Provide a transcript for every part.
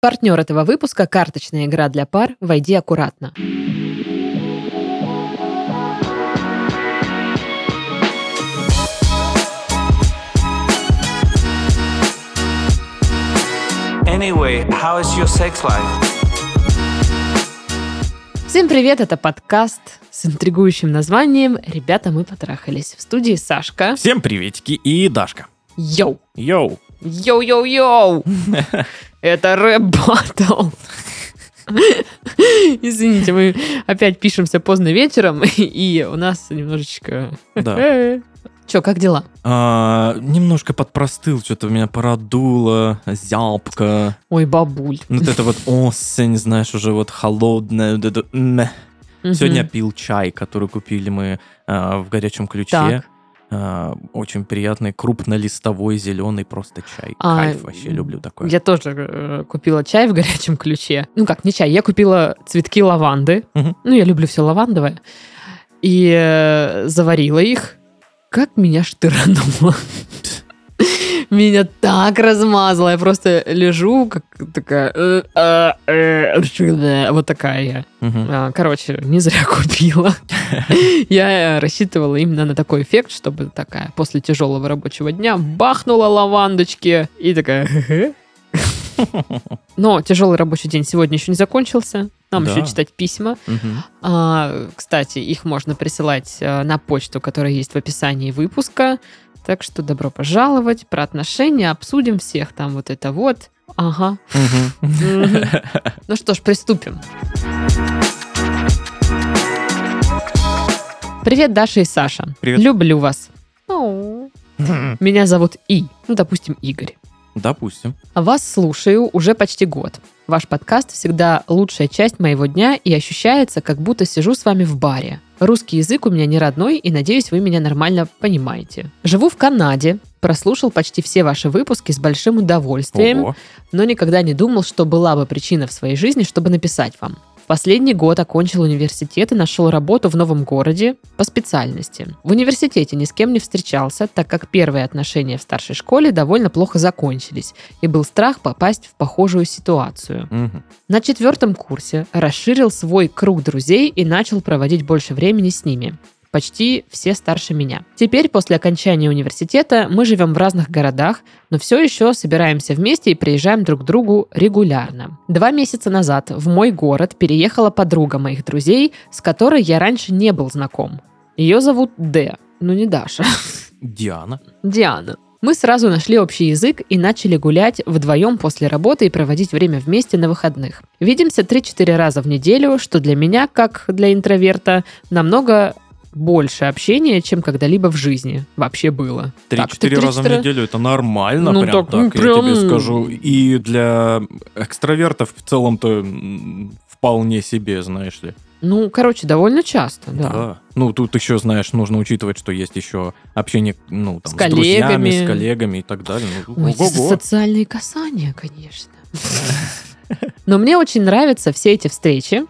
Партнер этого выпуска – карточная игра для пар «Войди аккуратно». Anyway, how is your sex life? Всем привет, это подкаст с интригующим названием «Ребята, мы потрахались». В студии Сашка. Всем приветики и Дашка. Йоу! Йоу. Йоу-йоу-йоу! Это рэп батл. Извините, мы опять пишемся поздно вечером, и у нас немножечко... Да. Че, как дела? А, немножко подпростыл, что-то меня продуло, зябко. Ой, бабуль. Вот это вот осень, знаешь, уже вот холодная. вот это. Сегодня пил чай, который купили мы а, в горячем ключе. Так. А, очень приятный, крупнолистовой, зеленый просто чай. А, Кайф вообще, люблю такое. Я тоже э, купила чай в горячем ключе. Ну как, не чай, я купила цветки лаванды. Мгм. Ну, я люблю все лавандовое. И э, заварила их. Как меня штырануло. Меня так размазало. Я просто лежу, как такая... э, э, э, Вот такая я. А, Короче, не зря купила. Я э, рассчитывала именно на такой эффект, чтобы такая после тяжелого рабочего дня бахнула лавандочки и такая... Но тяжелый рабочий день сегодня еще не закончился. Нам Да. еще читать письма. Мгм. А, Кстати, их можно присылать э, на почту, которая есть в описании выпуска. Так что добро пожаловать. Про отношения обсудим всех там вот это вот. Ага. Мгм. Ну что ж, приступим. Привет, Даша и Саша. Привет. Люблю вас. Меня зовут И. Ну, допустим, Игорь. Допустим. Вас слушаю уже почти год. Ваш подкаст всегда лучшая часть моего дня и ощущается, как будто сижу с вами в баре. Русский язык у меня не родной, и надеюсь, вы меня нормально понимаете. Живу в Канаде, прослушал почти все ваши выпуски с большим удовольствием, Ого. но никогда не думал, что была бы причина в своей жизни, чтобы написать вам. Последний год окончил университет и нашел работу в новом городе по специальности. В университете ни с кем не встречался, так как первые отношения в старшей школе довольно плохо закончились, и был страх попасть в похожую ситуацию. Мгм. На четвертом курсе расширил свой круг друзей и начал проводить больше времени с ними. Почти все старше меня. Теперь, после окончания университета, мы живем в разных городах, но все еще собираемся вместе и приезжаем друг к другу регулярно. Два месяца назад в мой город переехала подруга моих друзей, с которой я раньше не был знаком. Ее зовут Д, ну не Даша. Диана. Диана. Мы сразу нашли общий язык и начали гулять вдвоем после работы и проводить время вместе на выходных. Видимся 3-4 раза в неделю, что для меня, как для интроверта, намного больше общения, чем когда-либо в жизни вообще было. Три-четыре ты раза в 3-4 неделю это нормально, Ну, прям так, ну, так, я тебе прям- скажу. И для экстравертов в целом-то вполне себе, знаешь ли. Ну, короче, довольно часто, да. Да. Ну, тут еще, знаешь, нужно учитывать, что есть еще общение, ну, там, С с, друзьями, коллегами. с коллегами и так далее. Ну, Ой, социальные касания, конечно. Но мне очень нравятся все эти встречи,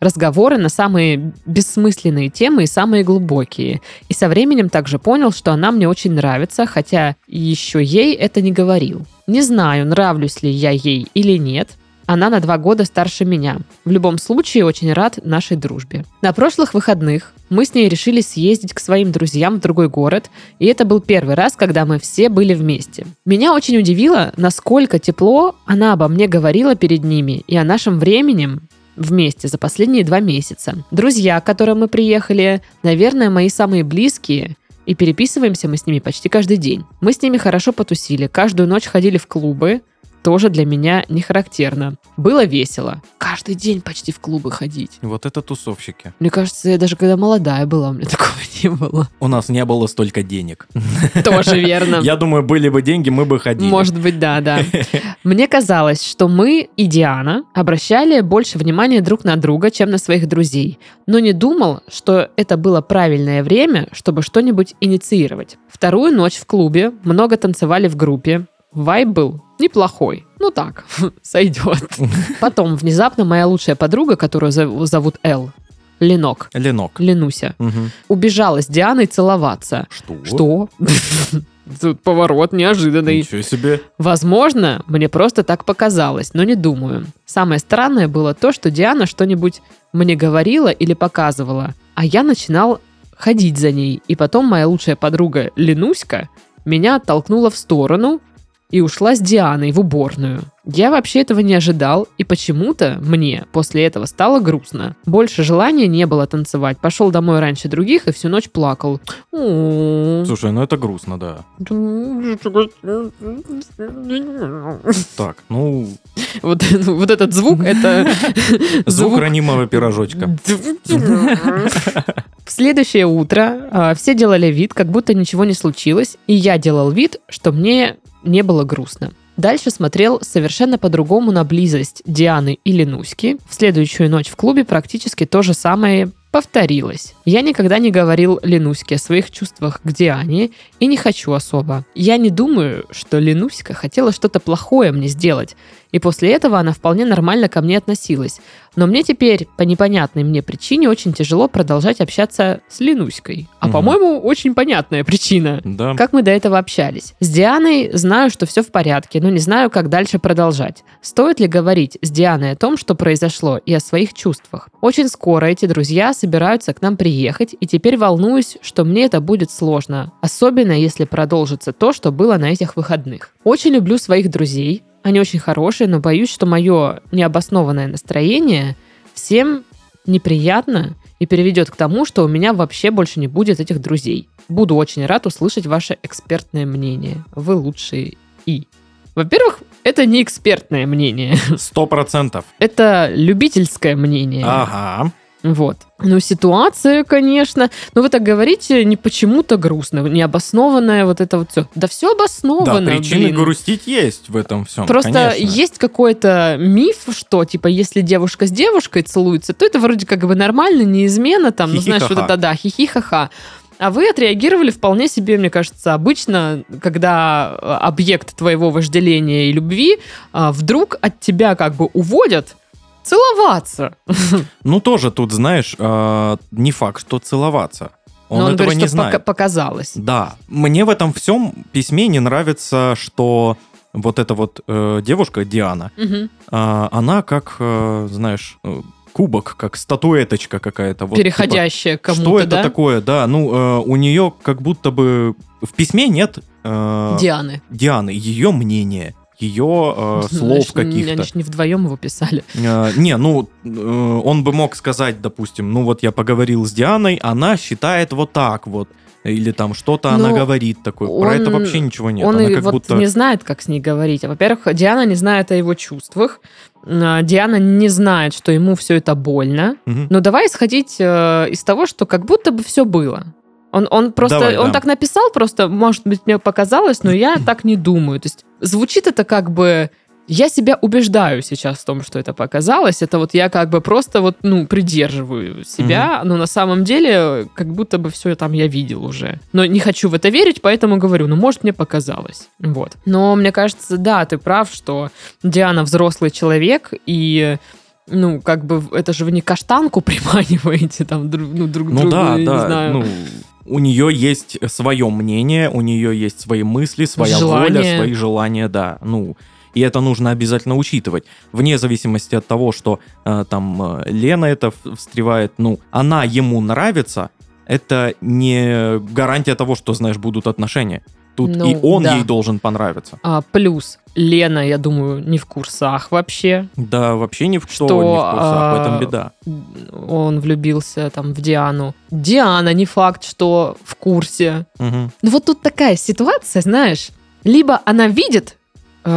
разговоры на самые бессмысленные темы и самые глубокие. И со временем также понял, что она мне очень нравится, хотя еще ей это не говорил. Не знаю, нравлюсь ли я ей или нет. Она на два года старше меня. В любом случае, очень рад нашей дружбе. На прошлых выходных мы с ней решили съездить к своим друзьям в другой город, и это был первый раз, когда мы все были вместе. Меня очень удивило, насколько тепло она обо мне говорила перед ними и о нашем времени вместе за последние два месяца. Друзья, к которым мы приехали, наверное, мои самые близкие, и переписываемся мы с ними почти каждый день. Мы с ними хорошо потусили, каждую ночь ходили в клубы, тоже для меня не характерно. Было весело. Каждый день почти в клубы ходить. Вот это тусовщики. Мне кажется, я даже когда молодая была, у меня такого не было. У нас не было столько денег. Тоже верно. Я думаю, были бы деньги, мы бы ходили. Может быть, да, да. Мне казалось, что мы и Диана обращали больше внимания друг на друга, чем на своих друзей, но не думал, что это было правильное время, чтобы что-нибудь инициировать. Вторую ночь в клубе, много танцевали в группе, вайб был неплохой. Ну так, сойдет. Потом внезапно моя лучшая подруга, которую зов- зовут Эл, Ленок, Ленок. Ленуся, убежала с Дианой целоваться. Что? Что? Тут поворот неожиданный. Ничего себе. Возможно, мне просто так показалось, но не думаю. Самое странное было то, что Диана что-нибудь мне говорила или показывала, а я начинал ходить за ней. И потом моя лучшая подруга Ленуська меня оттолкнула в сторону и ушла с Дианой в уборную. Я вообще этого не ожидал, и почему-то мне после этого стало грустно. Больше желания не было танцевать. Пошел домой раньше других и всю ночь плакал. Слушай, ну это грустно, да. Так, ну, Вот, вот этот звук, это звук ранимого пирожочка. В следующее утро а, все делали вид, как будто ничего не случилось, и я делал вид, что мне не было грустно. Дальше смотрел совершенно по-другому на близость Дианы и Ленуськи. В следующую ночь в клубе практически то же самое повторилось. Я никогда не говорил Ленуське о своих чувствах к Диане и не хочу особо. Я не думаю, что Ленуська хотела что-то плохое мне сделать, и после этого она вполне нормально ко мне относилась. Но мне теперь, по непонятной мне причине, очень тяжело продолжать общаться с Ленуськой. А, Мгм. по-моему, очень понятная причина. Да. Как мы до этого общались? С Дианой знаю, что все в порядке, но не знаю, как дальше продолжать. Стоит ли говорить с Дианой о том, что произошло, и о своих чувствах? Очень скоро эти друзья собираются к нам приехать, и теперь волнуюсь, что мне это будет сложно. Особенно, если продолжится то, что было на этих выходных. Очень люблю своих друзей. Они очень хорошие, но боюсь, что мое необоснованное настроение всем неприятно и приведет к тому, что у меня вообще больше не будет этих друзей. Буду очень рад услышать ваше экспертное мнение. Вы лучшие и. Во-первых, это не экспертное мнение. Сто процентов. Это любительское мнение. Ага. Вот. Ну, ситуация, конечно. Но вы так говорите не почему-то грустно, необоснованное вот это вот все. Да все Да, обосновано, причины блин. грустить есть в этом всем. Просто конечно. есть какой-то миф, что, типа, если девушка с девушкой целуется, то это вроде как бы нормально, не измена, там, ну, знаешь, вот это, да, хихи-ха-ха. А вы отреагировали вполне себе, мне кажется, обычно, когда э, объект твоего вожделения и любви а, вдруг от тебя как бы уводят целоваться. Ну, тоже тут, знаешь, э, не факт, что целоваться. Он, Но он этого говорит, не что знает. пока- показалось. Да. Мне в этом всем письме не нравится, что вот эта вот э, девушка Диана, Мгм. а, она как, э, знаешь, э, кубок, как статуэточка какая-то. Вот, Переходящее типа, кому-то, Что это да? такое? Да, ну, э, у нее как будто бы в письме нет э, Дианы. Дианы, ее мнения, ее э, Ну, слов каких-то. Они же не вдвоем его писали. Э, Не, ну, э, он бы мог сказать, допустим, ну вот я поговорил с Дианой, она считает вот так вот. Или там что-то она Ну, говорит такое. он- Про это вообще ничего нет. Он она как вот будто... не знает, как с ней говорить. Во-первых, Диана не знает о его чувствах. А, Диана не знает, что ему все это больно. Мгм. Но давай исходить э, из того, что как будто бы все было. Он, он просто, Давай, он да. так написал, просто, может быть, мне показалось, но я так не думаю. То есть звучит это как бы я себя убеждаю сейчас в том, что это показалось. Это вот я как бы просто вот, ну, придерживаю себя, но на самом деле как будто бы все там я видел уже. Но не хочу в это верить, поэтому говорю, ну, может, мне показалось. Вот. Но мне кажется, да, ты прав, что Диана взрослый человек, и ну, как бы, это же вы не каштанку приманиваете там друг, ну, друг Ну другу, да, я не да. знаю. Ну, у нее есть свое мнение, у нее есть свои мысли, своя воля, Желания. свои желания, да. Ну, и это нужно обязательно учитывать. Вне зависимости от того, что э, там э, Лена это встревает, ну, она ему нравится, это не гарантия того, что, знаешь, будут отношения. Тут Ну, и он да. ей должен понравиться. А, плюс Лена, я думаю, не в курсах вообще. Да, вообще ни в что, Что, не в курсах, в этом а, беда. Он влюбился там в Диану. Диана не факт, что в курсе. Мгм. Ну вот тут такая ситуация, знаешь. Либо она видит,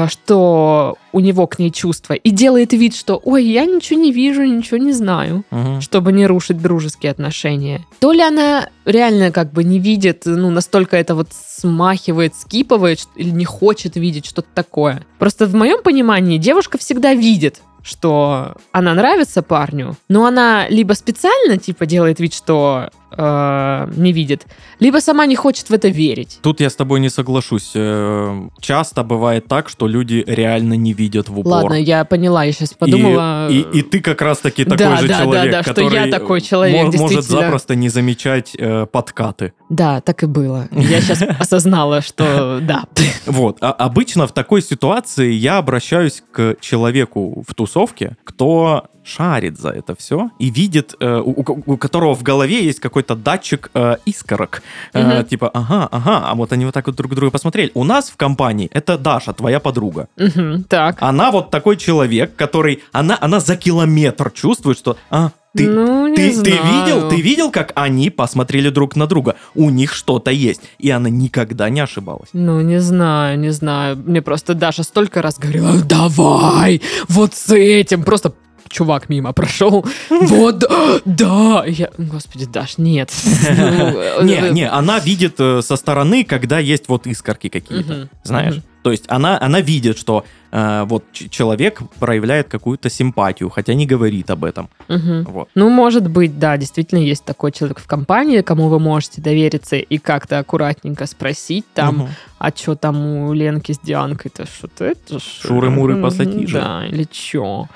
что у него к ней чувства, и делает вид, что «Ой, я ничего не вижу, ничего не знаю», Мгм. чтобы не рушить дружеские отношения. То ли она реально как бы не видит, ну, настолько это вот смахивает, скипывает, или не хочет видеть что-то такое. Просто в моем понимании девушка всегда видит, что она нравится парню, но она либо специально, типа, делает вид, что э, не видит, либо сама не хочет в это верить. Тут я с тобой не соглашусь. Э, Часто бывает так, что люди реально не видят в упор. Ладно, я поняла, я сейчас И- подумала... И, и ты как раз-таки такой Да, же да, да, человек, да, что который я такой человек, мо- может запросто не замечать э, подкаты. Да, так и было. Я сейчас осознала, что да. Вот. А обычно в такой ситуации я обращаюсь к человеку в тусовке, кто шарит за это все и видит, э, у, у- у которого в голове есть какой-то датчик э, искорок. Э, Мгм. типа, ага, ага, а вот они вот так вот друг друга посмотрели. У нас в компании это Даша, твоя подруга. Мгм, Так. Она вот такой человек, который, она, она за километр чувствует, что, а, ты, ну, не ты, ты знаю. видел, ты видел, как они посмотрели друг на друга? У них что-то есть. И она никогда не ошибалась. Ну, не знаю, не знаю. Мне просто Даша столько раз говорила, давай, вот с этим. Просто чувак мимо прошел. Вот, да. Я, господи, Даш, нет. Не, не, она видит э, со стороны, когда есть вот искорки какие-то, знаешь? То есть она, она видит, что э, вот человек проявляет какую-то симпатию, хотя не говорит об этом. Вот. Ну, может быть, да, действительно есть такой человек в компании, кому вы можете довериться и как-то аккуратненько спросить там, а что там у Ленки с Дианкой-то, что-то это Шуры-муры пассатижи. Да, или чё.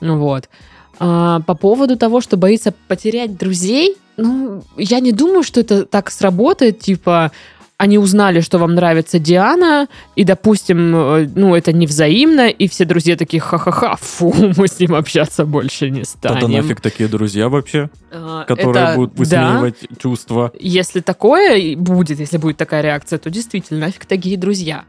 Ну Вот. А, по поводу того, что боится потерять друзей, ну, я не думаю, что это так сработает, типа, они узнали, что вам нравится Диана, и, допустим, э, ну, это невзаимно, и все друзья такие, ха-ха-ха, фу, мы с ним общаться больше не станем. Это нафиг такие друзья вообще, А, которые это- будут да. высмеивать чувства. Если такое будет, если будет такая реакция, то действительно, нафиг такие друзья.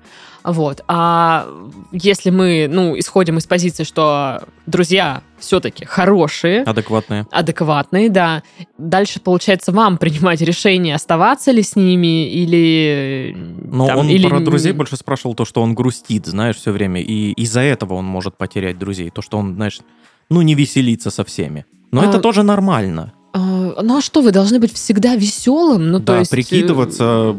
Вот. А если мы, ну, исходим из позиции, что друзья все-таки хорошие, Адекватные. адекватные, да, дальше, получается, вам принимать решение, оставаться ли с ними или... Но там, он или про друзей больше спрашивал то, что он грустит, знаешь, все время. И из-за этого он может потерять друзей. То, что он, знаешь, ну, не веселится со всеми. Но А, это тоже нормально. Ну а что, вы должны быть всегда веселым? Ну, то да, есть... э, прикидываться,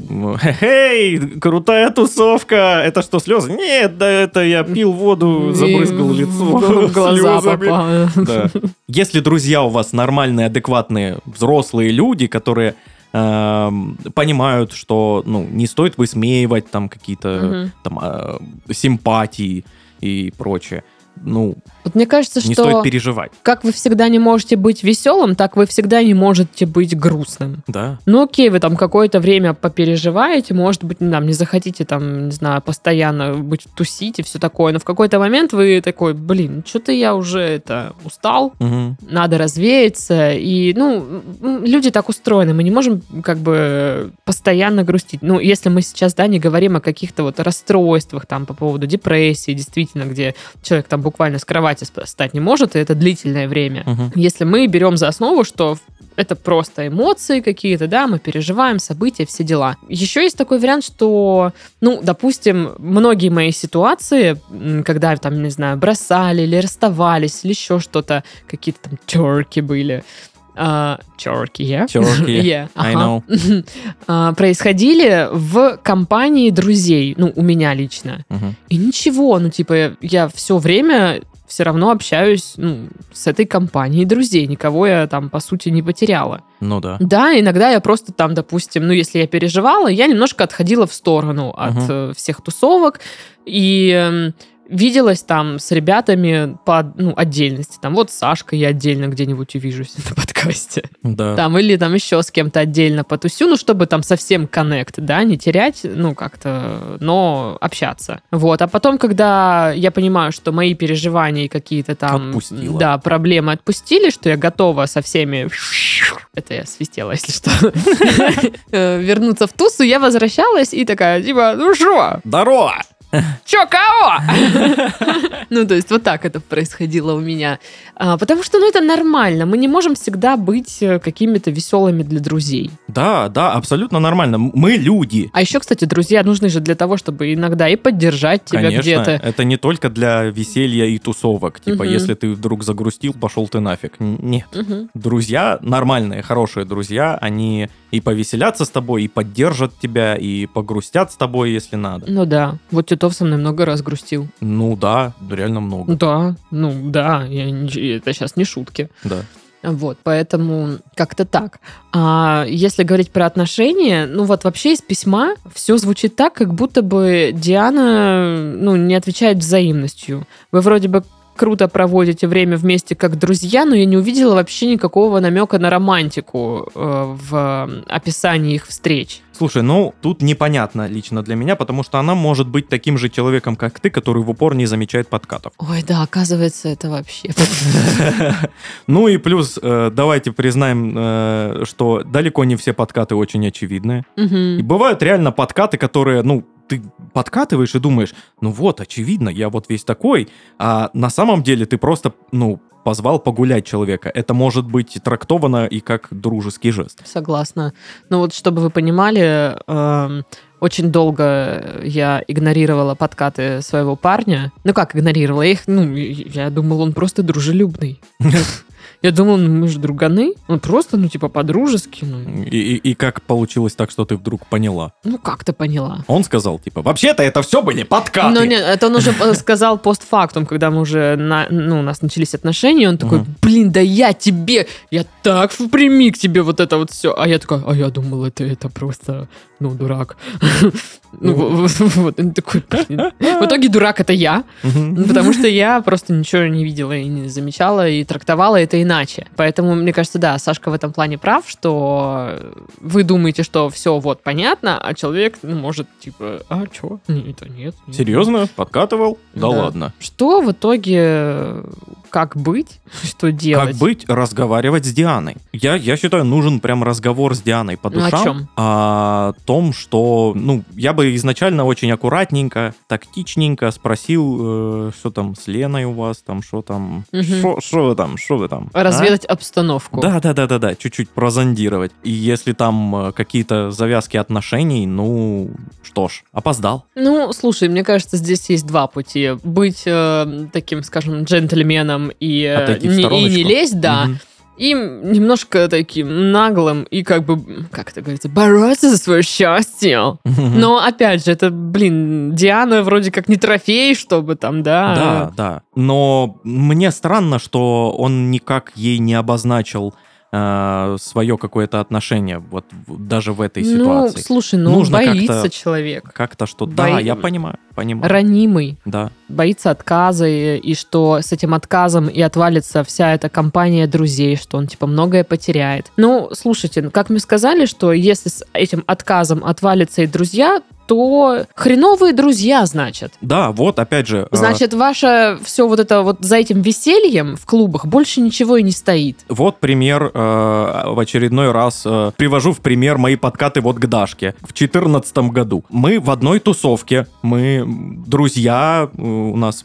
эй, крутая тусовка, это что, слезы? Нет, да это я пил воду, забрызгал лицо в глаза слезами. Да. Если друзья у вас нормальные, адекватные, взрослые люди, которые эм, понимают, что ну, не стоит высмеивать там какие-то Мгм. там, э, симпатии и прочее, ну, Вот мне кажется, не что... стоит переживать. как вы всегда не можете быть веселым, так вы всегда не можете быть грустным. Да. Ну окей, вы там какое-то время попереживаете, может быть, там, не захотите там, не знаю, постоянно быть тусить и все такое, но в какой-то момент вы такой, блин, что-то я уже это устал, Мгм. надо развеяться, и, ну, люди так устроены, мы не можем как бы постоянно грустить. Ну, если мы сейчас, да, не говорим о каких-то вот расстройствах там по поводу депрессии, действительно, где человек там буквально с кровати сп- встать не может, и это длительное время. Мгм. Если мы берем за основу, что это просто эмоции какие-то, да, мы переживаем события, все дела. Еще есть такой вариант, что, ну, допустим, многие мои ситуации, когда там, не знаю, бросали или расставались, или еще что-то, какие-то там терки были, а, терки, yeah? Терки, Yeah, I ага. А, происходили в компании друзей, ну, у меня лично. Мгм. И ничего, ну, типа, я все время все равно общаюсь ну, с этой компанией друзей. Никого я там, по сути, не потеряла. Ну да. Да, иногда я просто там, допустим, ну, если я переживала, я немножко отходила в сторону от э, всех тусовок и эм, виделась там с ребятами по ну, отдельности. Там вот с Сашкой я отдельно где-нибудь увижусь на подкасте. Да. Там, или там еще с кем-то отдельно потусю, ну, чтобы там совсем коннект, да, не терять, ну, как-то, но общаться. Вот, а потом, когда я понимаю, что мои переживания и какие-то там... Отпустила. Да, проблемы отпустили, что я готова со всеми... Это я свистела, если что. Э, Вернуться в тусу, я возвращалась и такая, типа, ну что, Здорово! Чё, кого? Ну, то есть вот так это происходило у меня. А, Потому что, ну, это нормально. Мы не можем всегда быть э, какими-то веселыми для друзей. Да, да, абсолютно нормально. Мы люди. А еще, кстати, друзья нужны же для того, чтобы иногда и поддержать тебя Конечно, где-то. это не только для веселья и тусовок. Типа, если ты вдруг загрустил, пошел ты нафиг. Нет. Друзья, нормальные, хорошие друзья, они и повеселятся с тобой, и поддержат тебя, и погрустят с тобой, если надо. Ну да. Вот тетя Титов со мной много раз грустил. Ну да, реально много. Да, ну да, я это сейчас не шутки. Да. Вот, поэтому как-то так. А если говорить про отношения, ну вот вообще из письма все звучит так, как будто бы Диана, ну, не отвечает взаимностью. Вы вроде бы круто проводите время вместе как друзья, но я не увидела вообще никакого намека на романтику э, в описании их встреч. Слушай, ну тут непонятно лично для меня, потому что она может быть таким же человеком, как ты, который в упор не замечает подкатов. Ой, да, оказывается, это вообще. Ну и плюс, э, давайте признаем, э, что далеко не все подкаты очень очевидные. И бывают реально подкаты, которые, ну, ты подкатываешь и думаешь, ну вот, очевидно, я вот весь такой, а на самом деле ты просто, ну, позвал погулять человека. Это может быть трактовано и как дружеский жест. Согласна. Ну вот, чтобы вы понимали, эм, очень долго я игнорировала подкаты своего парня. Ну как игнорировала? Я их, ну, я думала, он просто дружелюбный. Я думала, ну мы же друганы. Он просто, ну, типа, по-дружески. Ну, И, и- и как получилось так, что ты вдруг поняла? ну как ты поняла? Он сказал, типа, вообще-то это все были подкаты. Ну, нет, это он уже э, сказал постфактум, когда мы уже, на- ну, у нас начались отношения, он такой, блин, да я тебе, я так впрямик тебе вот это вот все. А я такая, а я думал, это, это просто, ну, дурак. Ну, вот, вот, он такой. В итоге дурак это я, ну, потому что я просто ничего не видела и не замечала, и трактовала это иначе. Поэтому, мне кажется, да, Сашка в этом плане прав, что вы думаете, что все вот понятно, а человек ну, может типа, а чё? Нет, это нет. нет». Серьезно? Подкатывал? Да, ладно. Что в итоге, как быть, что делать? Как быть? Разговаривать с Дианой. Я, я считаю, нужен прям разговор с Дианой по Ну, о душам. чем? О том, что, ну, я бы изначально очень аккуратненько, тактичненько спросил, э, что там с Леной у вас, там, что там, что вы там, что вы там. а? Разведать обстановку. Да, да, да, да, да, чуть-чуть прозондировать. И если там э, какие-то завязки отношений, ну, что ж, опоздал. Ну, слушай, мне кажется, здесь есть два пути. Быть э, таким, скажем, джентльменом и, э, не, и не лезть, да. Мгм. И немножко таким наглым и как бы, как это говорится, бороться за свое счастье. Но опять же, это, блин, Диана вроде как не трофей, чтобы там, да. Да, да. Но мне странно, что он никак ей не обозначил свое какое-то отношение вот даже в этой Ну, ситуации. слушай, ну Нужно боится как-то- человек. Как-то что... Да, Бои- я понимаю, понимаю. Ранимый. Да. боится отказа, и, и что с этим отказом и отвалится вся эта компания друзей, что он, типа, многое потеряет. Ну, слушайте, ну, как мы сказали, что если с этим отказом отвалятся и друзья, то хреновые друзья, значит. Да, вот опять же... э, Значит, ваше все вот это вот за этим весельем в клубах больше ничего и не стоит. Вот пример, э, в очередной раз э, привожу в пример мои подкаты вот к Дашке. В 2014 году мы в одной тусовке, мы друзья, э, у нас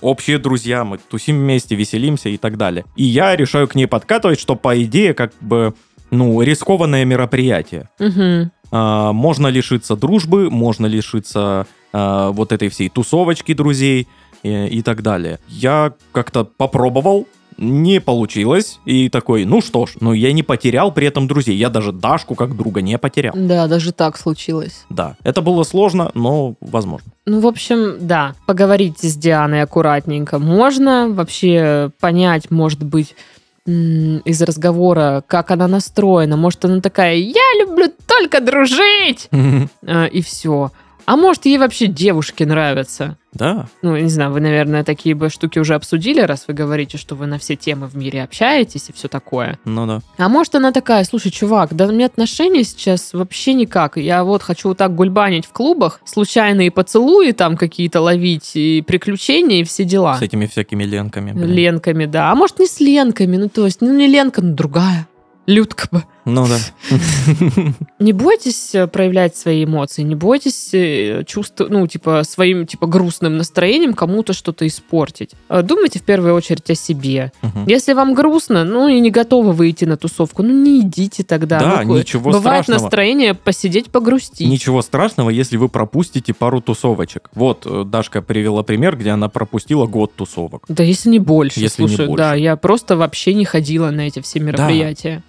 общие друзья, мы тусим вместе, веселимся и так далее. И я решаю к ней подкатывать, что по идее как бы ну, рискованное мероприятие. Мгм. А, можно лишиться дружбы, можно лишиться а, вот этой всей тусовочки друзей и, и так далее. Я как-то попробовал, не получилось, и такой, ну что ж, но я не потерял при этом друзей, я даже Дашку как друга не потерял. Да, даже так случилось. Да, это было сложно, но возможно. Ну, в общем, да, поговорить с Дианой аккуратненько можно, вообще понять, может быть, из разговора, как она настроена. Может, она такая, я люблю только дружить, э, и все. А может, ей вообще девушки нравятся. Да, Ну, не знаю, вы, наверное, такие бы штуки уже обсудили, раз вы говорите, что вы на все темы в мире общаетесь и все такое. ну да. А может, она такая, слушай, чувак, да у меня отношения сейчас вообще никак. Я вот хочу вот так гульбанить в клубах, случайные поцелуи там какие-то ловить, и приключения, и все дела. С этими всякими ленками. блин. Ленками, да. А может, не с ленками, ну, то есть, ну, не ленка, но другая. Людка бы. Ну да. Не бойтесь э, проявлять свои эмоции, не бойтесь э, чувствовать, ну, типа, своим, типа, грустным настроением кому-то что-то испортить. Э, Думайте в первую очередь о себе. Мгм. Если вам грустно, ну, и не готовы выйти на тусовку, ну, не идите тогда. Да, Ну, ничего Бывает страшного. настроение посидеть, погрустить. Ничего страшного, если вы пропустите пару тусовочек. Вот Дашка привела пример, где она пропустила год тусовок. Да если не больше. Если не Слушай, больше. да, я просто вообще не ходила на эти все мероприятия.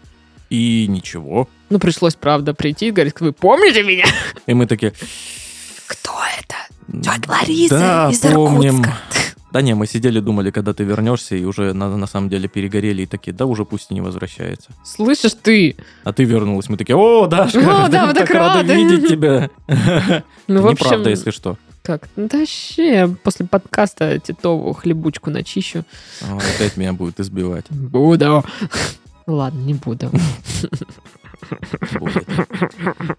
И ничего. Ну, пришлось, правда, прийти и говорить, вы помните меня? И мы такие, Кто это? Тетя Лариса Да, из помним. Иркутска. Да не, мы сидели, думали, когда ты вернешься, и уже на, на самом деле перегорели, и такие, да уже пусть и не возвращается. Слышишь ты? А ты вернулась, мы такие, о, Дашка, О, да, мы так рады рады». видеть тебя. Ну, в общем, Неправда, если что. как? Ну, да вообще, после подкаста Титову хлебучку начищу. А, Опять меня будет избивать. Буду. Ладно, не буду. Будет.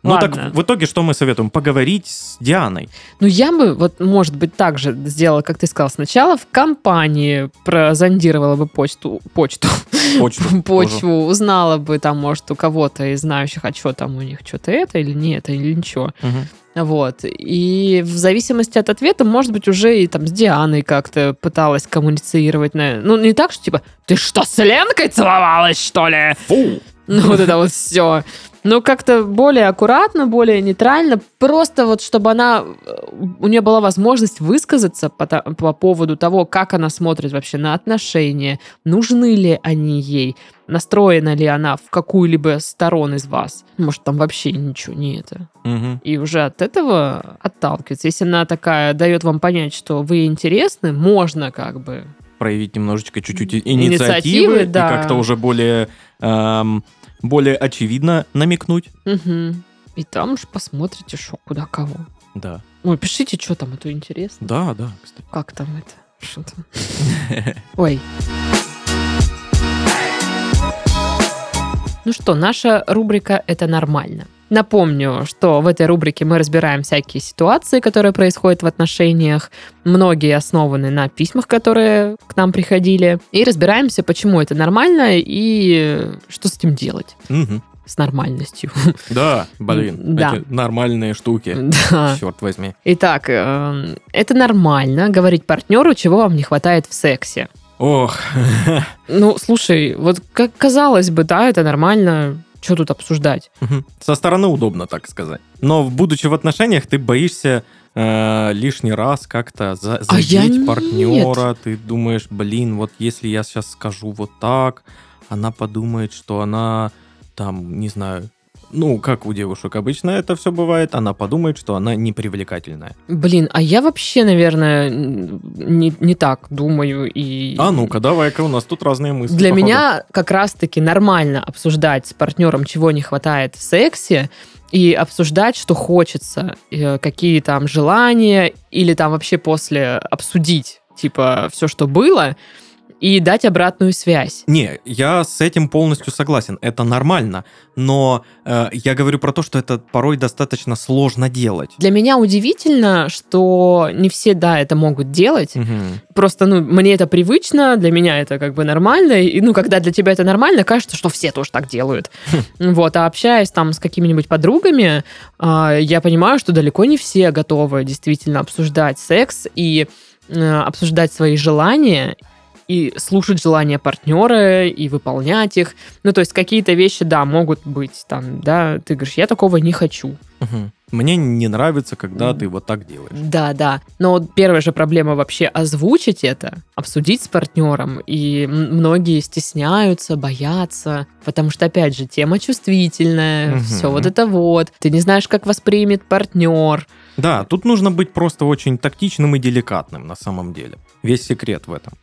Ну Ладно. так в итоге что мы советуем? Поговорить с Дианой. Ну, я бы, вот, может быть, так же сделала, как ты сказал. Сначала в компании прозондировала бы почту, почту, Почту. тоже. почву, узнала бы там, может, у кого-то из знающих, а что там у них, что-то это или не это, или ничего. Мгм. Вот. И в зависимости от ответа, может быть, уже и там с Дианой как-то пыталась коммуницировать. На... Ну, не так, что типа, ты что, с Ленкой целовалась, что ли? Фу! Ну, вот это вот все. Ну, как-то более аккуратно, более нейтрально. Просто вот, чтобы она... э, У нее была возможность высказаться по, по поводу того, как она смотрит вообще на отношения, нужны ли они ей, настроена ли она в какую-либо сторон из вас. Может, там вообще ничего не это. Мгм. И уже от этого отталкиваться. Если она такая дает вам понять, что вы интересны, можно как бы Проявить немножечко чуть-чуть и- Инициативы, инициативы, и да. как-то уже более, эм, более очевидно намекнуть. Мгм. И там уж посмотрите, что куда кого. Да. Ой, пишите, что там, это интересно. Да, да, кстати. Как там это? Что там? Ой. Ну что, наша рубрика «Это нормально». Напомню, что в этой рубрике мы разбираем всякие ситуации, которые происходят в отношениях. Многие основаны на письмах, которые к нам приходили. И разбираемся, почему это нормально и что с этим делать. Мгм. С нормальностью. Да, блин, Да. эти нормальные штуки. Да. Черт возьми. Итак, эм, это нормально говорить партнеру, чего вам не хватает в сексе. Ох, Ну, слушай, вот как казалось бы, да, это нормально. Что тут обсуждать? Со стороны удобно, так сказать. Но, будучи в отношениях, ты боишься э, лишний раз как-то за- А задеть нет. партнера. Ты думаешь, блин, вот если я сейчас скажу вот так, она подумает, что она там, не знаю, ну, как у девушек обычно это все бывает, она подумает, что она непривлекательная. Блин, а я вообще, наверное, не, не так думаю. И... А ну-ка, давай-ка, у нас тут разные мысли. Для походу. меня как раз-таки нормально обсуждать с партнером, чего не хватает в сексе, и обсуждать, что хочется, э, какие там желания, или там вообще после обсудить, типа, все, что было, и дать обратную связь. Не, я с этим полностью согласен. Это нормально. Но э, я говорю про то, что это порой достаточно сложно делать. Для меня удивительно, что не все, да, это могут делать. Мгм. Просто, ну, мне это привычно, для меня это как бы нормально. И, ну, когда для тебя это нормально, кажется, что все тоже так делают. Вот, а общаясь там с какими-нибудь подругами, а, я понимаю, что далеко не все готовы действительно обсуждать секс и э, обсуждать свои желания и слушать желания партнера и выполнять их. Ну, то есть какие-то вещи, да, могут быть там, да, ты говоришь, я такого не хочу. Мгм. Мне не нравится, когда ты вот так делаешь. Да, да. Но первая же проблема вообще озвучить это, обсудить с партнером. И многие стесняются, боятся, потому что, опять же, тема чувствительная, Мгм. все вот это вот. Ты не знаешь, как воспримет партнер. Да, тут нужно быть просто очень тактичным и деликатным на самом деле. Весь секрет в этом.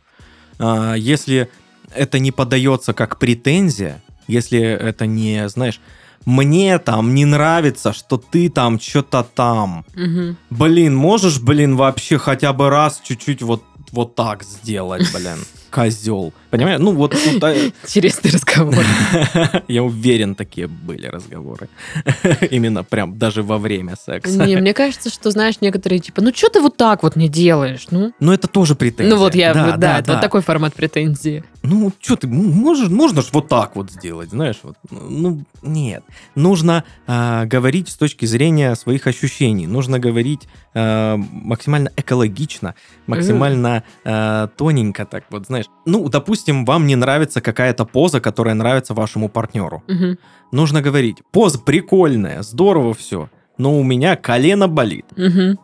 А, Если это не подается как претензия, если это не, знаешь, мне там не нравится, что ты там что-то там. Мгм. Блин, можешь, блин, вообще хотя бы раз чуть-чуть вот, вот так сделать, блин, козел. Понимаешь? Ну вот тут, Интересный разговор. я уверен, такие были разговоры. Именно прям даже во время секса. Не, мне кажется, что, знаешь, некоторые типа, ну что ты вот так вот не делаешь? Ну, Но это тоже претензия. ну вот я, Да, да. вот такой формат претензии. Ну, что ты, можешь, можно ж вот так вот сделать, знаешь, вот. Ну, нет. Нужно а, говорить с точки зрения своих ощущений. Нужно говорить а, максимально экологично, максимально а, тоненько так вот, знаешь. Ну, допустим, вам не нравится какая-то поза, которая нравится вашему партнеру. Мгм. Нужно говорить, поза прикольная, здорово все, но у меня колено болит. Мгм.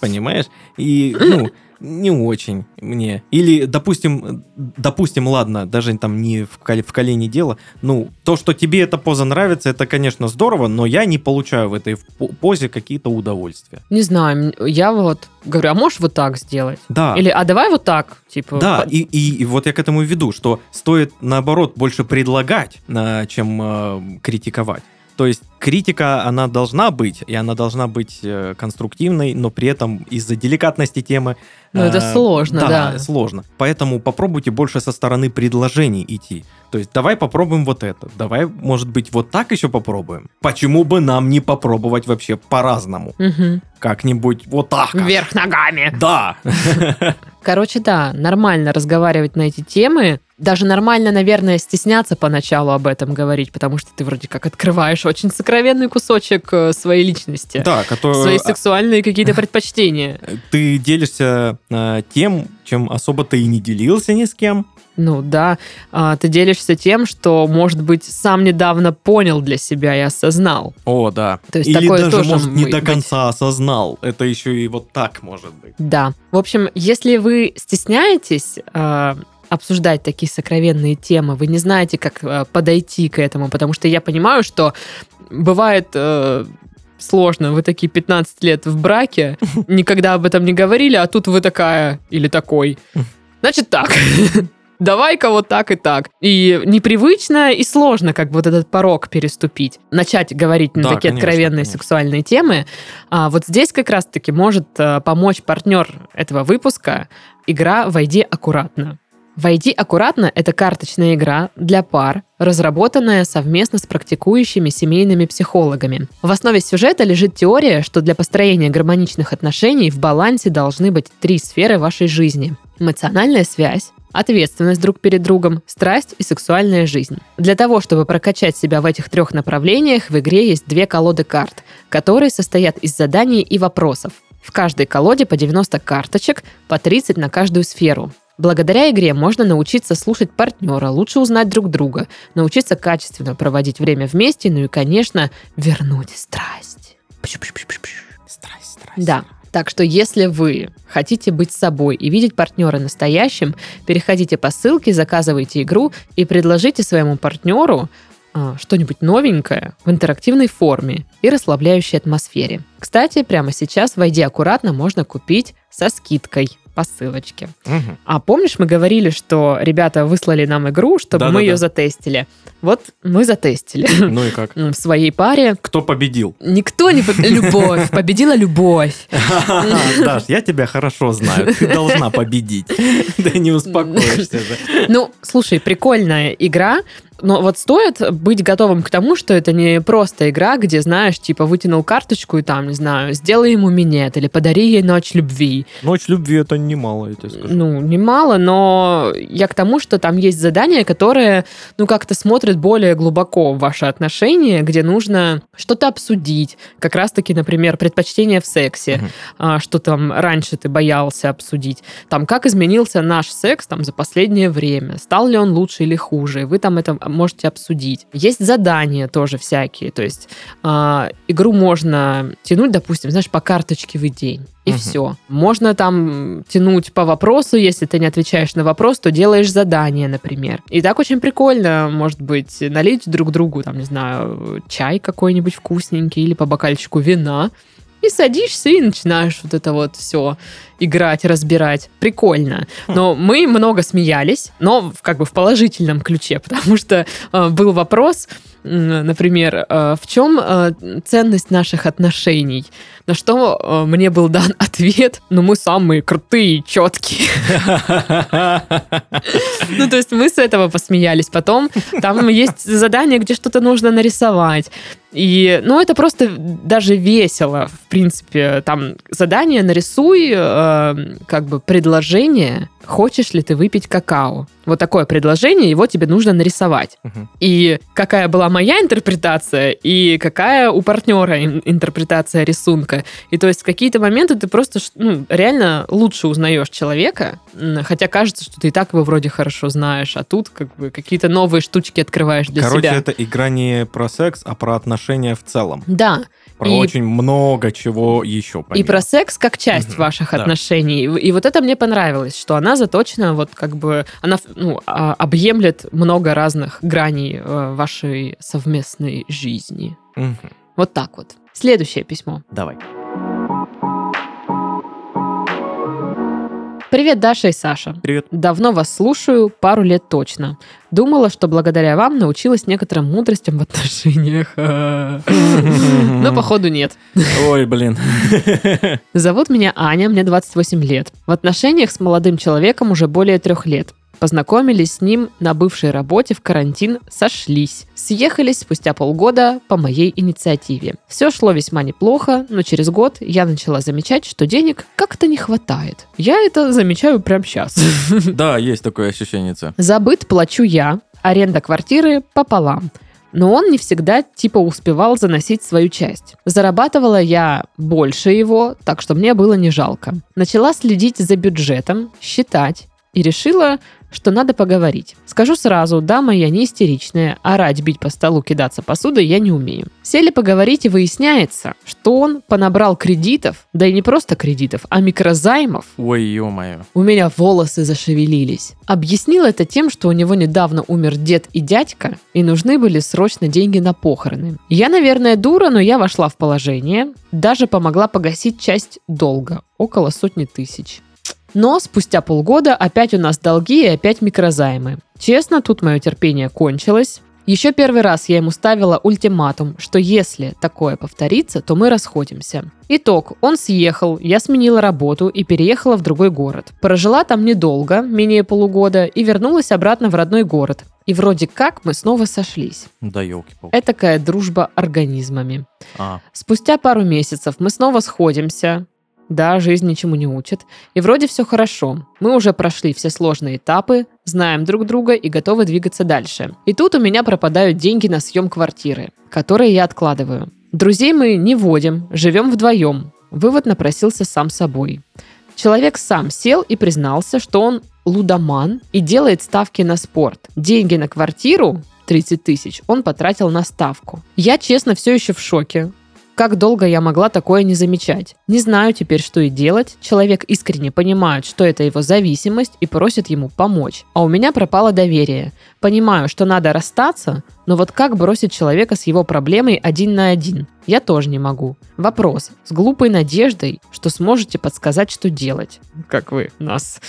понимаешь? И, ну, не очень мне. Или, допустим, допустим, ладно, даже там не в, кол- в колене дело, ну, то, что тебе эта поза нравится, это, конечно, здорово, но я не получаю в этой по- позе какие-то удовольствия. Не знаю, я вот говорю, а можешь вот так сделать? Да. Или, а давай вот так, типа. Да, и, и, и вот я к этому веду, что стоит, наоборот, больше предлагать, чем э, критиковать. То есть критика, она должна быть, и она должна быть э, конструктивной, но при этом из-за деликатности темы... Ну, это э, сложно, да. сложно. Поэтому попробуйте больше со стороны предложений идти. То есть давай попробуем вот это, давай, может быть, вот так еще попробуем. Почему бы нам не попробовать вообще по-разному? Мгм. Как-нибудь вот так. Вверх ногами. Да. Короче, да, нормально разговаривать на эти темы. Даже нормально, наверное, стесняться поначалу об этом говорить, потому что ты вроде как открываешь очень сокровенный кусочек э, своей личности. Да, который... Свои сексуальные какие-то предпочтения. ты делишься э, тем, чем особо ты и не делился ни с кем. Ну да, а, ты делишься тем, что, может быть, сам недавно понял для себя и осознал. О, да. То есть Или такое даже, тоже может, не быть- до конца осознал. Это еще и вот так может быть. Да. В общем, если вы стесняетесь э, обсуждать такие сокровенные темы, вы не знаете, как э, подойти к этому, потому что я понимаю, что бывает э, сложно. Вы такие 15 лет в браке, никогда об этом не говорили, а тут вы такая или такой. Значит так. Давай-ка вот так и так. И непривычно, и сложно как бы вот этот порог переступить. Начать говорить на Да, такие конечно, откровенные конечно. сексуальные темы. А вот здесь как раз-таки может э, помочь партнер этого выпуска игра «Войди аккуратно». «Войди аккуратно» — это карточная игра для пар, разработанная совместно с практикующими семейными психологами. В основе сюжета лежит теория, что для построения гармоничных отношений в балансе должны быть три сферы вашей жизни. Эмоциональная связь, ответственность друг перед другом, страсть и сексуальная жизнь. Для того, чтобы прокачать себя в этих трех направлениях, в игре есть две колоды карт, которые состоят из заданий и вопросов. В каждой колоде по 90 карточек, по 30 на каждую сферу. Благодаря игре можно научиться слушать партнера, лучше узнать друг друга, научиться качественно проводить время вместе, ну и, конечно, вернуть страсть. Страсть, страсть. Да. Так что если вы хотите быть собой и видеть партнера настоящим, переходите по ссылке, заказывайте игру и предложите своему партнеру а, что-нибудь новенькое в интерактивной форме и расслабляющей атмосфере. Кстати, прямо сейчас «Войди аккуратно» можно купить со скидкой по ссылочке. Мгм. А помнишь, мы говорили, что ребята выслали нам игру, чтобы мы Да-да-да. ее затестили? Вот мы затестили Ну и как? в своей паре. Кто победил? Никто не... по- Любовь. Победила любовь. Даш, я тебя хорошо знаю. Ты должна победить. Да не успокоишься же. Ну, слушай, прикольная игра, но вот стоит быть готовым к тому, что это не просто игра, где, знаешь, типа вытянул карточку и там, не знаю, сделай ему минет или подари ей ночь любви. Ночь любви это немало, я тебе скажу. Ну, немало, но я к тому, что там есть задания, которые, ну, как-то смотрят более глубоко в ваши отношения, где нужно что-то обсудить. Как раз-таки, например, предпочтение в сексе, а, что там раньше ты боялся обсудить. Там, как изменился наш секс там за последнее время, стал ли он лучше или хуже, вы там это можете обсудить. Есть задания тоже всякие, то есть а, игру можно тянуть, допустим, знаешь, по карточке в день. И Мгм. все. Можно там тянуть по вопросу, если ты не отвечаешь на вопрос, то делаешь задание, например. И так очень прикольно, может быть, налить друг другу, там, не знаю, чай какой-нибудь вкусненький или по бокальчику вина. И садишься и начинаешь вот это вот все играть, разбирать. Прикольно. Но мы много смеялись, но как бы в положительном ключе, потому что э, был вопрос, например, э, в чем э, ценность наших отношений? На что э, мне был дан ответ, ну мы самые крутые, четкие. Ну, то есть мы с этого посмеялись. Потом там есть задание, где что-то нужно нарисовать. И, ну, это просто даже весело, в принципе. Там задание нарисуй, э, как бы, предложение хочешь ли ты выпить какао? Вот такое предложение, его тебе нужно нарисовать. Мгм. И какая была моя интерпретация, и какая у партнера ин- интерпретация рисунка. И то есть в какие-то моменты ты просто ну, реально лучше узнаешь человека, хотя кажется, что ты и так его вроде хорошо знаешь, а тут как бы какие-то новые штучки открываешь для Короче, себя. это игра не про секс, а про отношения в целом. Да, Про И- очень много чего еще. и помимо. про секс как часть Мгм, ваших да. отношений. И, и вот это мне понравилось, что она заточена вот как бы, она ну, а, объемлет много разных граней э, вашей совместной жизни. Мгм. Вот так вот. Следующее письмо. Давай. Привет, Даша и Саша. Привет. Давно вас слушаю, пару лет точно. Думала, что благодаря вам научилась некоторым мудростям в отношениях. Но, походу, нет. Ой, блин. Зовут меня Аня, мне 28 лет. В отношениях с молодым человеком уже более трех лет. Познакомились с ним на бывшей работе в карантин, сошлись. Съехались спустя полгода по моей инициативе. Все шло весьма неплохо, но через год я начала замечать, что денег как-то не хватает. Я это замечаю прямо сейчас. Да, есть такое ощущение. Забыт плачу я, аренда квартиры пополам. Но он не всегда типа успевал заносить свою часть. Зарабатывала я больше его, так что мне было не жалко. Начала следить за бюджетом, считать и решила, что надо поговорить. Скажу сразу, дама я не истеричная, орать, бить по столу, кидаться посудой я не умею. Сели поговорить и выясняется, что он понабрал кредитов, да и не просто кредитов, а микрозаймов Ой, ё-моё. у меня волосы зашевелились. Объяснил это тем, что у него недавно умер дед и дядька, и нужны были срочно деньги на похороны. Я, наверное, дура, но я вошла в положение, даже помогла погасить часть долга, около сотни тысяч. Но спустя полгода опять у нас долги и опять микрозаймы. Честно, тут мое терпение кончилось. Еще первый раз я ему ставила ультиматум, что если такое повторится, то мы расходимся. Итог. Он съехал, я сменила работу и переехала в другой город. Прожила там недолго, менее полугода, и вернулась обратно в родной город. И вроде как мы снова сошлись. Да елки-палки. Этакая дружба организмами. А, Спустя пару месяцев мы снова сходимся. Да, жизнь ничему не учит. И вроде все хорошо. Мы уже прошли все сложные этапы, знаем друг друга и готовы двигаться дальше. И тут у меня пропадают деньги на съем квартиры, которые я откладываю. Друзей мы не водим, живем вдвоем. Вывод напросился сам собой. Человек сам сел и признался, что он лудоман и делает ставки на спорт. Деньги на квартиру 30 тысяч он потратил на ставку. Я, честно, все еще в шоке. Как долго я могла такое не замечать? Не знаю теперь, что и делать. Человек искренне понимает, что это его зависимость и просит ему помочь. А у меня пропало доверие. Понимаю, что надо расстаться, но вот как бросить человека с его проблемой один на один? Я тоже не могу. Вопрос. С глупой надеждой, что сможете подсказать, что делать. Как вы нас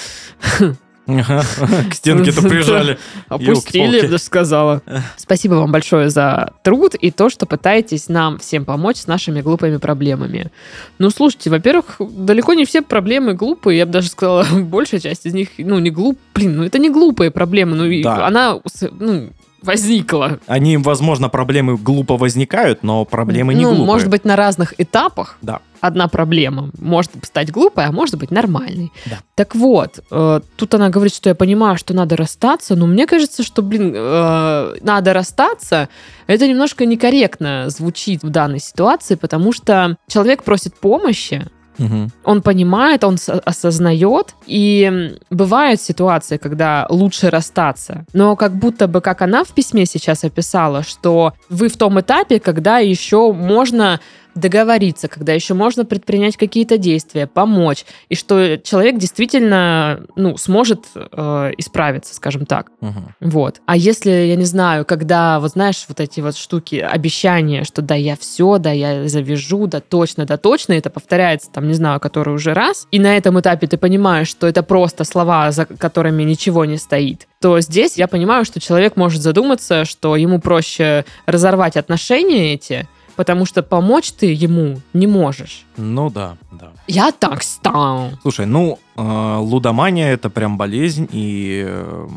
к стенке-то прижали. Опустили, даже сказала. Спасибо вам большое за труд и то, что пытаетесь нам всем помочь с нашими глупыми проблемами. Ну, слушайте, во-первых, далеко не все проблемы глупые. Я бы даже сказала, большая часть из них, ну, не глуп... Блин, ну, это не глупые проблемы. Ну, Да. она, ну, возникла. Они, возможно, проблемы глупо возникают, но проблемы не ну, глупые. может быть, на разных этапах. Да. Одна проблема может стать глупой, а может быть нормальной. Да. Так вот, э, тут она говорит, что я понимаю, что надо расстаться, но мне кажется, что, блин, э, надо расстаться, это немножко некорректно звучит в данной ситуации, потому что человек просит помощи, Мгм. он понимает, он осознает, и бывают ситуации, когда лучше расстаться. Но как будто бы, как она в письме сейчас описала, что вы в том этапе, когда еще можно договориться, когда еще можно предпринять какие-то действия, помочь, и что человек действительно ну, сможет э, исправиться, скажем так. Мгм. Вот. А если, я не знаю, когда, вот знаешь, вот эти вот штуки, обещания, что да, я все, да, я завяжу, да, точно, да, точно, это повторяется, там, не знаю, который уже раз, и на этом этапе ты понимаешь, что это просто слова, за которыми ничего не стоит, то здесь я понимаю, что человек может задуматься, что ему проще разорвать отношения эти, потому что помочь ты ему не можешь. Ну да, да. Я так стал. Слушай, ну, э, лудомания это прям болезнь, и э,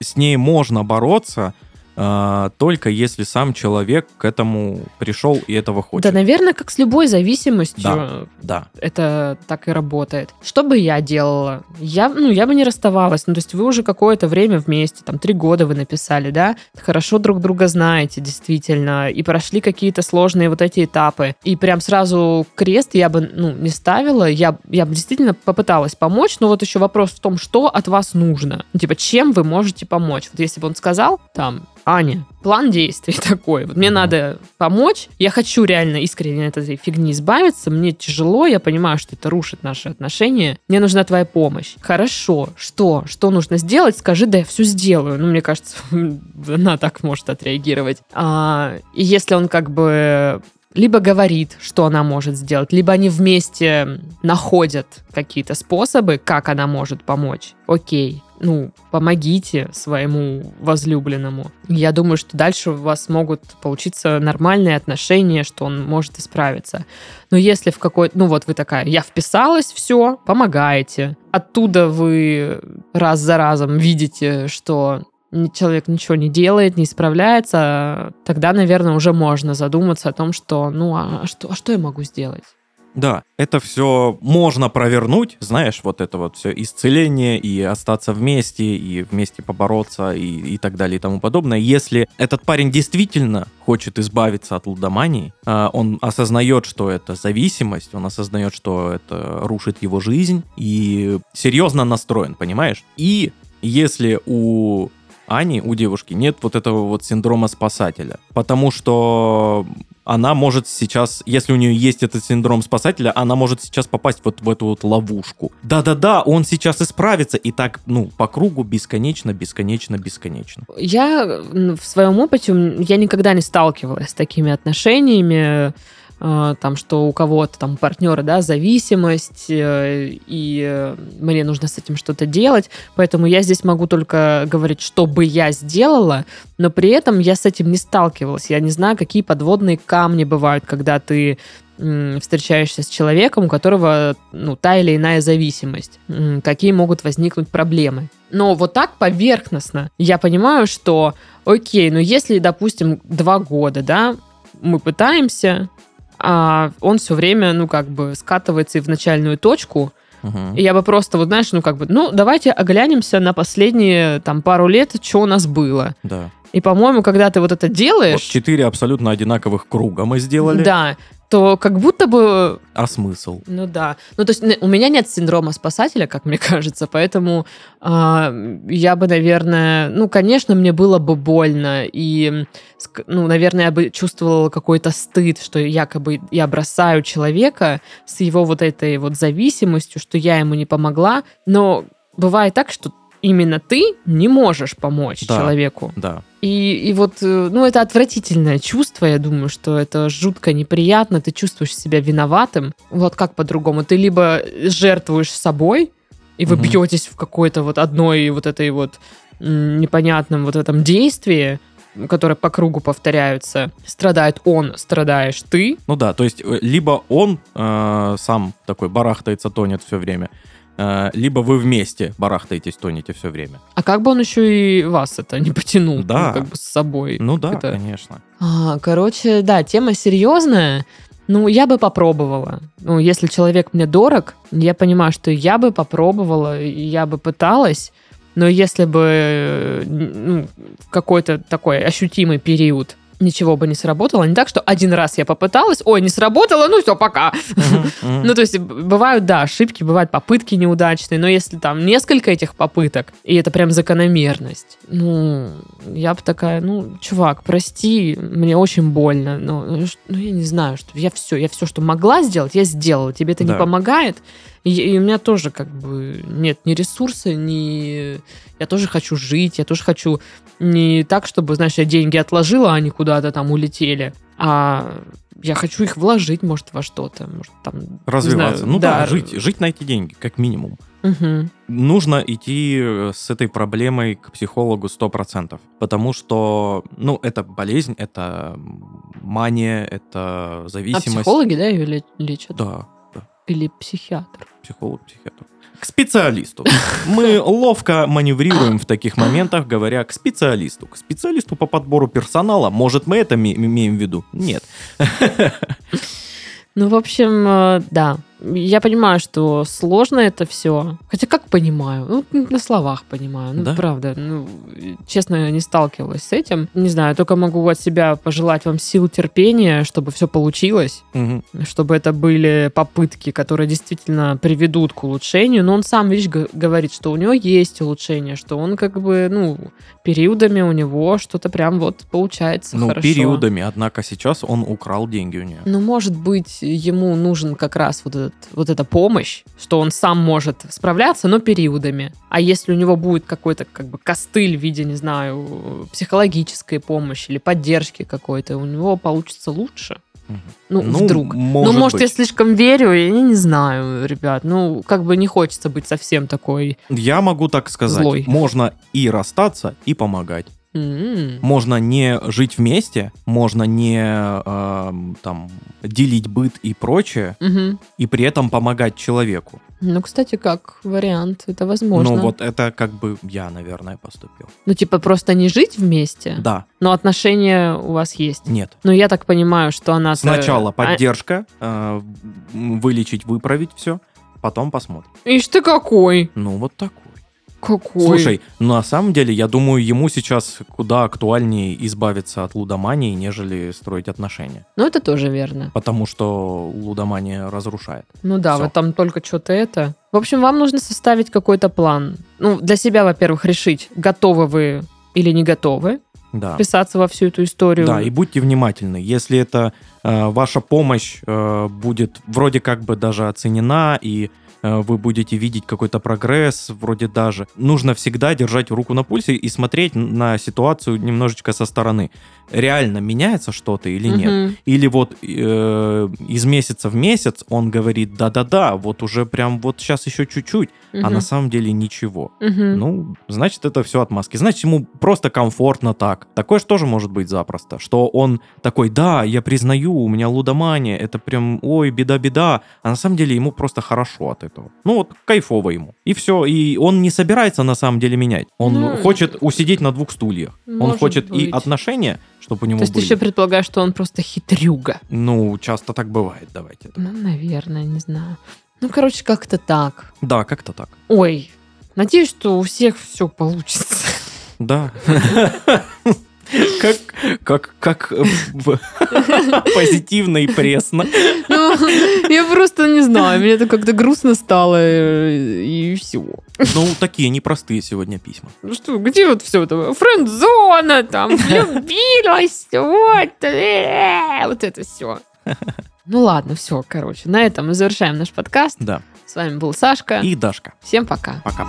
с ней можно бороться, только если сам человек к этому пришел и этого хочет. Да, наверное, как с любой зависимостью. Да. Да. это так и работает. Что бы я делала? Я, ну, я бы не расставалась. Ну, то есть вы уже какое-то время вместе, там, три года вы написали, да? Хорошо друг друга знаете, действительно, и прошли какие-то сложные вот эти этапы. И прям сразу крест я бы, ну, не ставила. Я, я бы действительно попыталась помочь, но вот еще вопрос в том, что от вас нужно. Ну, типа, чем вы можете помочь? Вот если бы он сказал, там, Аня, план действий такой. Вот мне надо помочь. Я хочу реально искренне от этой фигни избавиться. Мне тяжело, я понимаю, что это рушит наши отношения. Мне нужна твоя помощь. Хорошо. Что? Что нужно сделать? Скажи, да я все сделаю. Ну, мне кажется, она так может отреагировать. А, и если он как бы либо говорит, что она может сделать, либо они вместе находят какие-то способы, как она может помочь. Окей, ну, помогите своему возлюбленному. Я думаю, что дальше у вас могут получиться нормальные отношения, что он может исправиться. Но если в какой ну вот вы такая, я вписалась, все, помогаете. Оттуда вы раз за разом видите, что человек ничего не делает, не исправляется, тогда, наверное, уже можно задуматься о том, что, ну, а что, а что я могу сделать? Да, это все можно провернуть, знаешь, вот это вот все исцеление и остаться вместе, и вместе побороться, и, и так далее, и тому подобное. Если этот парень действительно хочет избавиться от лудомании, а, он осознает, что это зависимость, он осознает, что это рушит его жизнь, и серьезно настроен, понимаешь? И если у Ани, у девушки, нет вот этого вот синдрома спасателя. Потому что она может сейчас, если у нее есть этот синдром спасателя, она может сейчас попасть вот в эту вот ловушку. Да-да-да, он сейчас исправится, и так, ну, по кругу бесконечно, бесконечно, бесконечно. Я в своем опыте, я никогда не сталкивалась с такими отношениями, там, что у кого-то там партнера, да, зависимость, э, и э, мне нужно с этим что-то делать, поэтому я здесь могу только говорить, что бы я сделала, но при этом я с этим не сталкивалась, я не знаю, какие подводные камни бывают, когда ты встречаешься с человеком, у которого ну, та или иная зависимость, какие могут возникнуть проблемы. Но вот так поверхностно я понимаю, что окей, ну если, допустим, два года, да, мы пытаемся, а он все время, ну, как бы скатывается и в начальную точку. И я бы просто, вот знаешь, ну, как бы, ну, давайте оглянемся на последние, там, пару лет, что у нас было. Да. И, по-моему, когда ты вот это делаешь... Вот четыре абсолютно одинаковых круга мы сделали. Да то как будто бы... А смысл? Ну да. Ну то есть у меня нет синдрома спасателя, как мне кажется, поэтому э, я бы, наверное... Ну, конечно, мне было бы больно, и, ну, наверное, я бы чувствовала какой-то стыд, что якобы я бросаю человека с его вот этой вот зависимостью, что я ему не помогла, но бывает так, что именно ты не можешь помочь да, человеку. Да. И, и вот, э, ну, это отвратительное чувство, я думаю, что это жутко неприятно, ты чувствуешь себя виноватым. Вот как по-другому? Ты либо жертвуешь собой, и вы угу. бьетесь в какой-то вот одной вот этой вот непонятном вот этом действии, которое по кругу повторяются. Страдает он, страдаешь ты. Ну да, то есть э, либо он э, сам такой барахтается, тонет все время, либо вы вместе барахтаетесь, тонете все время. А как бы он еще и вас это не потянул? Да. Ну, как бы с собой. Ну да, это... конечно. А, короче, да, тема серьезная. Ну, я бы попробовала. Ну, если человек мне дорог, я понимаю, что я бы попробовала, я бы пыталась. Но если бы ну, в какой-то такой ощутимый период ничего бы не сработало. Не так, что один раз я попыталась, ой, не сработало, ну все, пока. Ну, то есть бывают, да, ошибки, бывают попытки неудачные, но если там несколько этих попыток, и это прям закономерность, ну, я бы такая, ну, чувак, прости, мне очень больно, но ну, ну, я не знаю, что я все, я все, что могла сделать, я сделала, тебе это не помогает, и, и у меня тоже как бы нет ни ресурса, ни... Я тоже хочу жить, я тоже хочу не так, чтобы, знаешь, я деньги отложила, а они куда-то там улетели, а я хочу их вложить, может, во что-то. Может, там, Развиваться. Знаю, ну да, да, жить, жить на эти деньги, как минимум. Угу. Нужно идти э, с этой проблемой к психологу 100%. Потому что, ну, это болезнь, это мания, это зависимость. А психологи, да, ее лечат? Да. Или психиатр? Психолог, психиатр. К специалисту. Мы ловко маневрируем в таких моментах, говоря к специалисту. К специалисту по подбору персонала. Может, мы это имеем в виду? Нет. Ну, в общем, э, да. Я понимаю, что сложно это все. Хотя как понимаю? Ну, на словах понимаю. Ну, Да? правда. Ну, честно, я не сталкивалась с этим. Не знаю, только могу от себя пожелать вам сил терпения, чтобы все получилось. Мгм. чтобы это были попытки, которые действительно приведут к улучшению. Но он сам, видишь, говорит, что у него есть улучшение, что он как бы, ну, периодами у него что-то прям вот получается Ну, хорошо. периодами. Однако сейчас он украл деньги у нее. Ну, может быть, ему нужен как раз вот, этот, вот эта помощь, что он сам может справляться, но периодами. А если у него будет какой-то как бы костыль в виде, не знаю, психологической помощи или поддержки какой-то, у него получится лучше. Мгм. Ну, вдруг. Может ну, может, быть. я слишком верю, я не знаю, ребят. Ну, как бы не хочется быть совсем такой. Я могу так сказать. Злой. Можно и расстаться, и помогать. Можно не жить вместе, можно не эм, там делить быт и прочее, Мгм. и при этом помогать человеку. Ну, кстати, как вариант, это возможно. Ну вот это как бы я, наверное, поступил. Ну, типа, просто не жить вместе, Да, но отношения у вас есть. нет. Но я так понимаю, что она... Сначала поддержка, э, м, вылечить, выправить все, потом посмотрим. Ишь ты какой! Ну вот такой. Какой? Слушай, на самом деле, я думаю, ему сейчас куда актуальнее избавиться от лудомании, нежели строить отношения. Ну, это тоже верно. Потому что лудомания разрушает. Ну да, Всё. вот там только что-то это. В общем, вам нужно составить какой-то план. Ну, для себя, во-первых, решить, готовы вы или не готовы Да. вписаться во всю эту историю. Да, и будьте внимательны. Если это э, ваша помощь э, будет вроде как бы даже оценена, и вы будете видеть какой-то прогресс, вроде даже, нужно всегда держать руку на пульсе и смотреть на ситуацию немножечко со стороны. Реально меняется что-то или нет? Мгм. Или вот э, из месяца в месяц он говорит, да-да-да, вот уже прям вот сейчас еще чуть-чуть, а Мгм. на самом деле ничего. Мгм. Ну, значит, это все отмазки. Значит, ему просто комфортно так. Такое же тоже может быть запросто, что он такой, да, я признаю, у меня лудомания, это прям, ой, беда-беда, а на самом деле ему просто хорошо от этого. Ну вот, кайфово ему. И все, и он не собирается на самом деле менять. Он Ну, хочет усидеть на двух стульях. он хочет и быть. отношения, чтобы у него То есть ты были. еще предполагаешь, что он просто хитрюга. Ну, часто так бывает, давайте. Ну, наверное, не знаю. Ну, короче, как-то так. Да, как-то так. Ой, надеюсь, что у всех все получится. Да. Как, как, как позитивно и пресно. Ну, я просто не знаю, мне это как-то грустно стало, э, и все. Ну, такие непростые сегодня письма. Ну что, где вот все это? Френдзона, там, влюбилась, вот, э, вот это все. Ну ладно, все, короче, на этом мы завершаем наш подкаст. Да. С вами был Сашка. И Дашка. Всем пока. Пока.